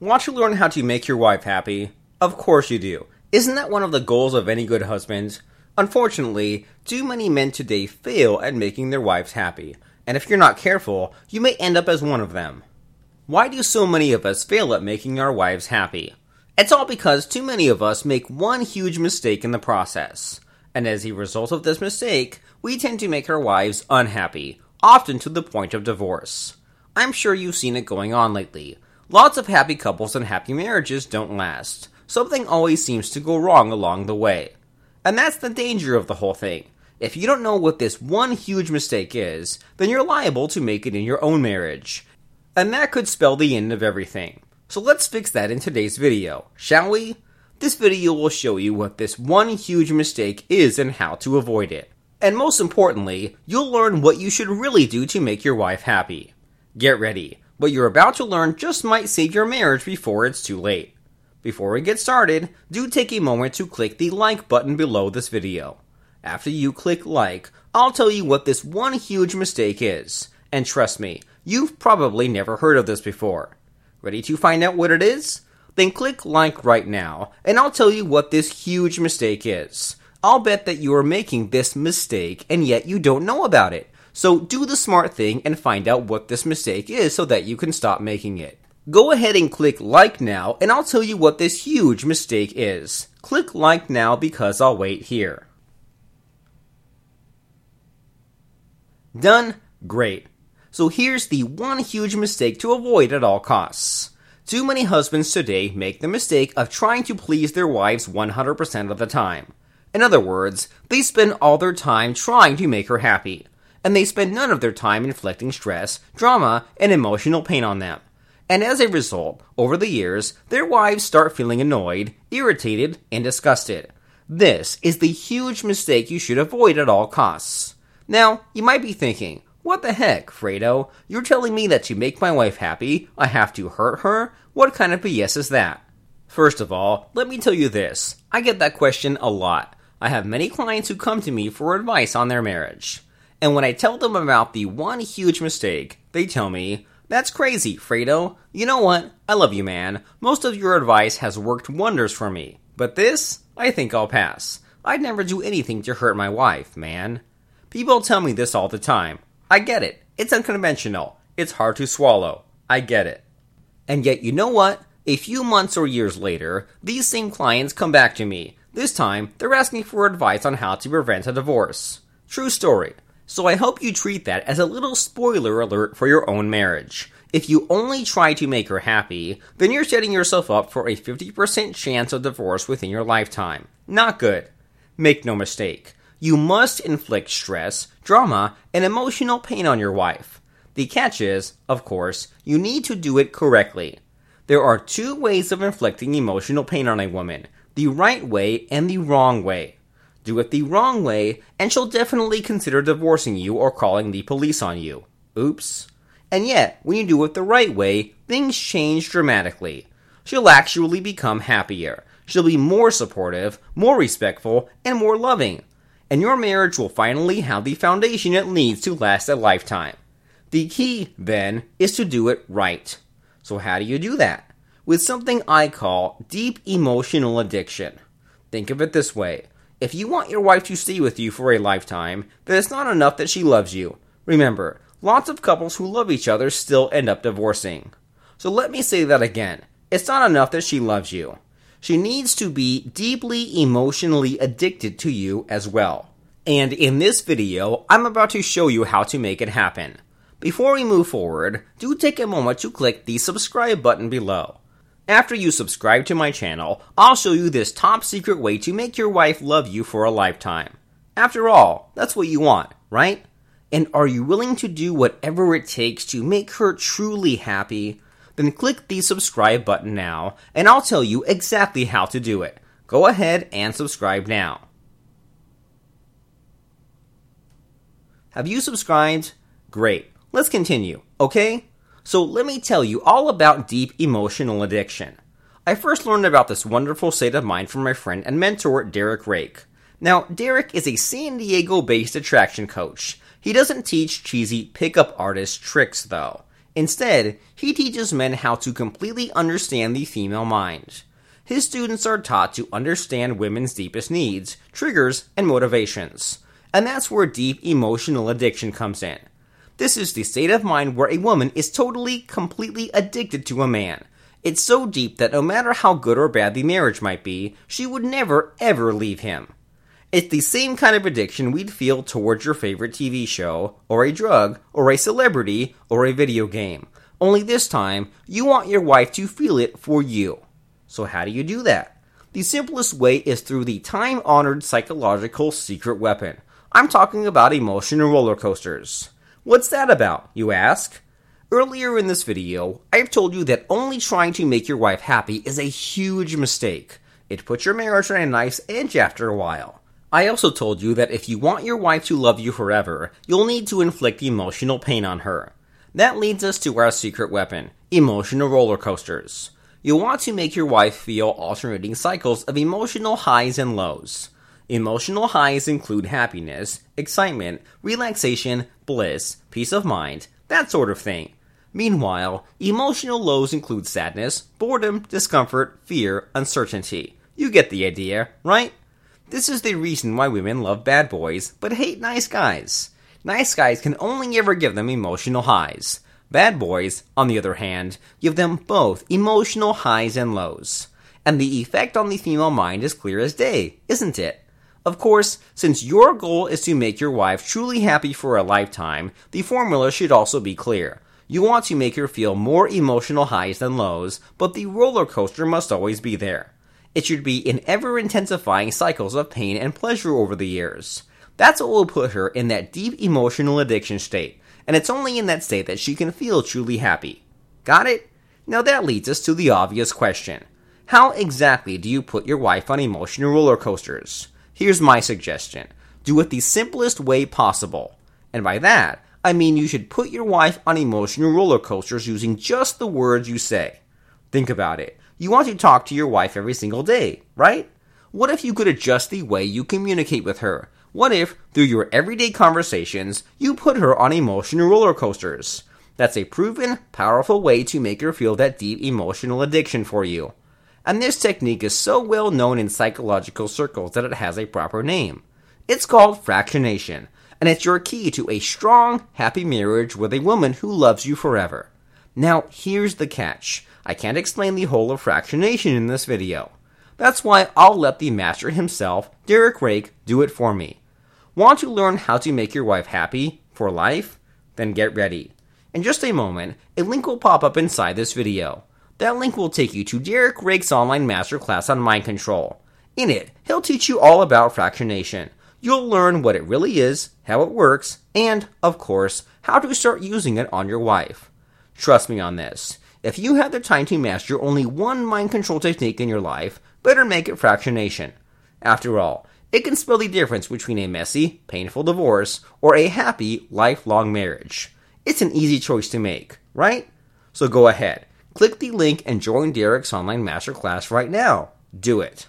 Want to learn how to make your wife happy? Of course you do. Isn't that one of the goals of any good husband? Unfortunately, too many men today fail at making their wives happy, and if you're not careful, you may end up as one of them. Why do so many of us fail at making our wives happy? It's all because too many of us make one huge mistake in the process. And as a result of this mistake, we tend to make our wives unhappy, often to the point of divorce. I'm sure you've seen it going on lately. Lots of happy couples and happy marriages don't last. Something always seems to go wrong along the way. And that's the danger of the whole thing. If you don't know what this one huge mistake is, then you're liable to make it in your own marriage. And that could spell the end of everything. So let's fix that in today's video, shall we? This video will show you what this one huge mistake is and how to avoid it. And most importantly, you'll learn what you should really do to make your wife happy. Get ready, what you're about to learn just might save your marriage before it's too late. Before we get started, do take a moment to click the like button below this video. After you click like, I'll tell you what this one huge mistake is. And trust me, you've probably never heard of this before. Ready to find out what it is? Then click like right now, and I'll tell you what this huge mistake is. I'll bet that you are making this mistake and yet you don't know about it. So do the smart thing and find out what this mistake is so that you can stop making it. Go ahead and click like now and I'll tell you what this huge mistake is. Click like now because I'll wait here. Done? Great. So here's the one huge mistake to avoid at all costs. Too many husbands today make the mistake of trying to please their wives 100% of the time. In other words, they spend all their time trying to make her happy and they spend none of their time inflicting stress, drama, and emotional pain on them. And as a result, over the years, their wives start feeling annoyed, irritated, and disgusted. This is the huge mistake you should avoid at all costs. Now, you might be thinking, what the heck, Fredo? You're telling me that to make my wife happy, I have to hurt her? What kind of BS is that? First of all, let me tell you this. I get that question a lot. I have many clients who come to me for advice on their marriage. And when I tell them about the one huge mistake, they tell me, That's crazy, Fredo. You know what? I love you, man. Most of your advice has worked wonders for me. But this, I think I'll pass. I'd never do anything to hurt my wife, man. People tell me this all the time. I get it. It's unconventional. It's hard to swallow. I get it. And yet, you know what? A few months or years later, these same clients come back to me. This time, they're asking for advice on how to prevent a divorce. True story. So I hope you treat that as a little spoiler alert for your own marriage. If you only try to make her happy, then you're setting yourself up for a 50% chance of divorce within your lifetime. Not good. Make no mistake. You must inflict stress, drama, and emotional pain on your wife. The catch is, of course, you need to do it correctly. There are two ways of inflicting emotional pain on a woman the right way and the wrong way. Do it the wrong way, and she'll definitely consider divorcing you or calling the police on you. Oops. And yet, when you do it the right way, things change dramatically. She'll actually become happier. She'll be more supportive, more respectful, and more loving. And your marriage will finally have the foundation it needs to last a lifetime. The key, then, is to do it right. So, how do you do that? With something I call deep emotional addiction. Think of it this way if you want your wife to stay with you for a lifetime, then it's not enough that she loves you. Remember, lots of couples who love each other still end up divorcing. So let me say that again. It's not enough that she loves you. She needs to be deeply emotionally addicted to you as well. And in this video, I'm about to show you how to make it happen. Before we move forward, do take a moment to click the subscribe button below. After you subscribe to my channel, I'll show you this top secret way to make your wife love you for a lifetime. After all, that's what you want, right? And are you willing to do whatever it takes to make her truly happy? Then click the subscribe button now, and I'll tell you exactly how to do it. Go ahead and subscribe now. Have you subscribed? Great. Let's continue, okay? So let me tell you all about deep emotional addiction. I first learned about this wonderful state of mind from my friend and mentor, Derek Rake. Now, Derek is a San Diego based attraction coach. He doesn't teach cheesy pickup artist tricks, though. Instead, he teaches men how to completely understand the female mind. His students are taught to understand women's deepest needs, triggers, and motivations. And that's where deep emotional addiction comes in. This is the state of mind where a woman is totally, completely addicted to a man. It's so deep that no matter how good or bad the marriage might be, she would never, ever leave him. It's the same kind of addiction we'd feel towards your favorite TV show, or a drug, or a celebrity, or a video game. Only this time, you want your wife to feel it for you. So, how do you do that? The simplest way is through the time honored psychological secret weapon. I'm talking about emotional roller coasters. What's that about, you ask? Earlier in this video, I've told you that only trying to make your wife happy is a huge mistake. It puts your marriage on a nice edge after a while. I also told you that if you want your wife to love you forever, you'll need to inflict emotional pain on her. That leads us to our secret weapon emotional roller coasters. You'll want to make your wife feel alternating cycles of emotional highs and lows. Emotional highs include happiness, excitement, relaxation, bliss, peace of mind, that sort of thing. Meanwhile, emotional lows include sadness, boredom, discomfort, fear, uncertainty. You get the idea, right? This is the reason why women love bad boys but hate nice guys. Nice guys can only ever give them emotional highs. Bad boys, on the other hand, give them both emotional highs and lows. And the effect on the female mind is clear as day, isn't it? Of course, since your goal is to make your wife truly happy for a lifetime, the formula should also be clear. You want to make her feel more emotional highs than lows, but the roller coaster must always be there. It should be in ever intensifying cycles of pain and pleasure over the years. That's what will put her in that deep emotional addiction state, and it's only in that state that she can feel truly happy. Got it? Now that leads us to the obvious question. How exactly do you put your wife on emotional roller coasters? Here's my suggestion. Do it the simplest way possible. And by that, I mean you should put your wife on emotional roller coasters using just the words you say. Think about it. You want to talk to your wife every single day, right? What if you could adjust the way you communicate with her? What if, through your everyday conversations, you put her on emotional roller coasters? That's a proven, powerful way to make her feel that deep emotional addiction for you. And this technique is so well known in psychological circles that it has a proper name. It's called fractionation, and it's your key to a strong, happy marriage with a woman who loves you forever. Now, here's the catch. I can't explain the whole of fractionation in this video. That's why I'll let the master himself, Derek Rake, do it for me. Want to learn how to make your wife happy for life? Then get ready. In just a moment, a link will pop up inside this video. That link will take you to Derek Rake's online masterclass on mind control. In it, he'll teach you all about fractionation. You'll learn what it really is, how it works, and, of course, how to start using it on your wife. Trust me on this. If you have the time to master only one mind control technique in your life, better make it fractionation. After all, it can spell the difference between a messy, painful divorce or a happy, lifelong marriage. It's an easy choice to make, right? So go ahead, click the link and join Derek's online masterclass right now. Do it.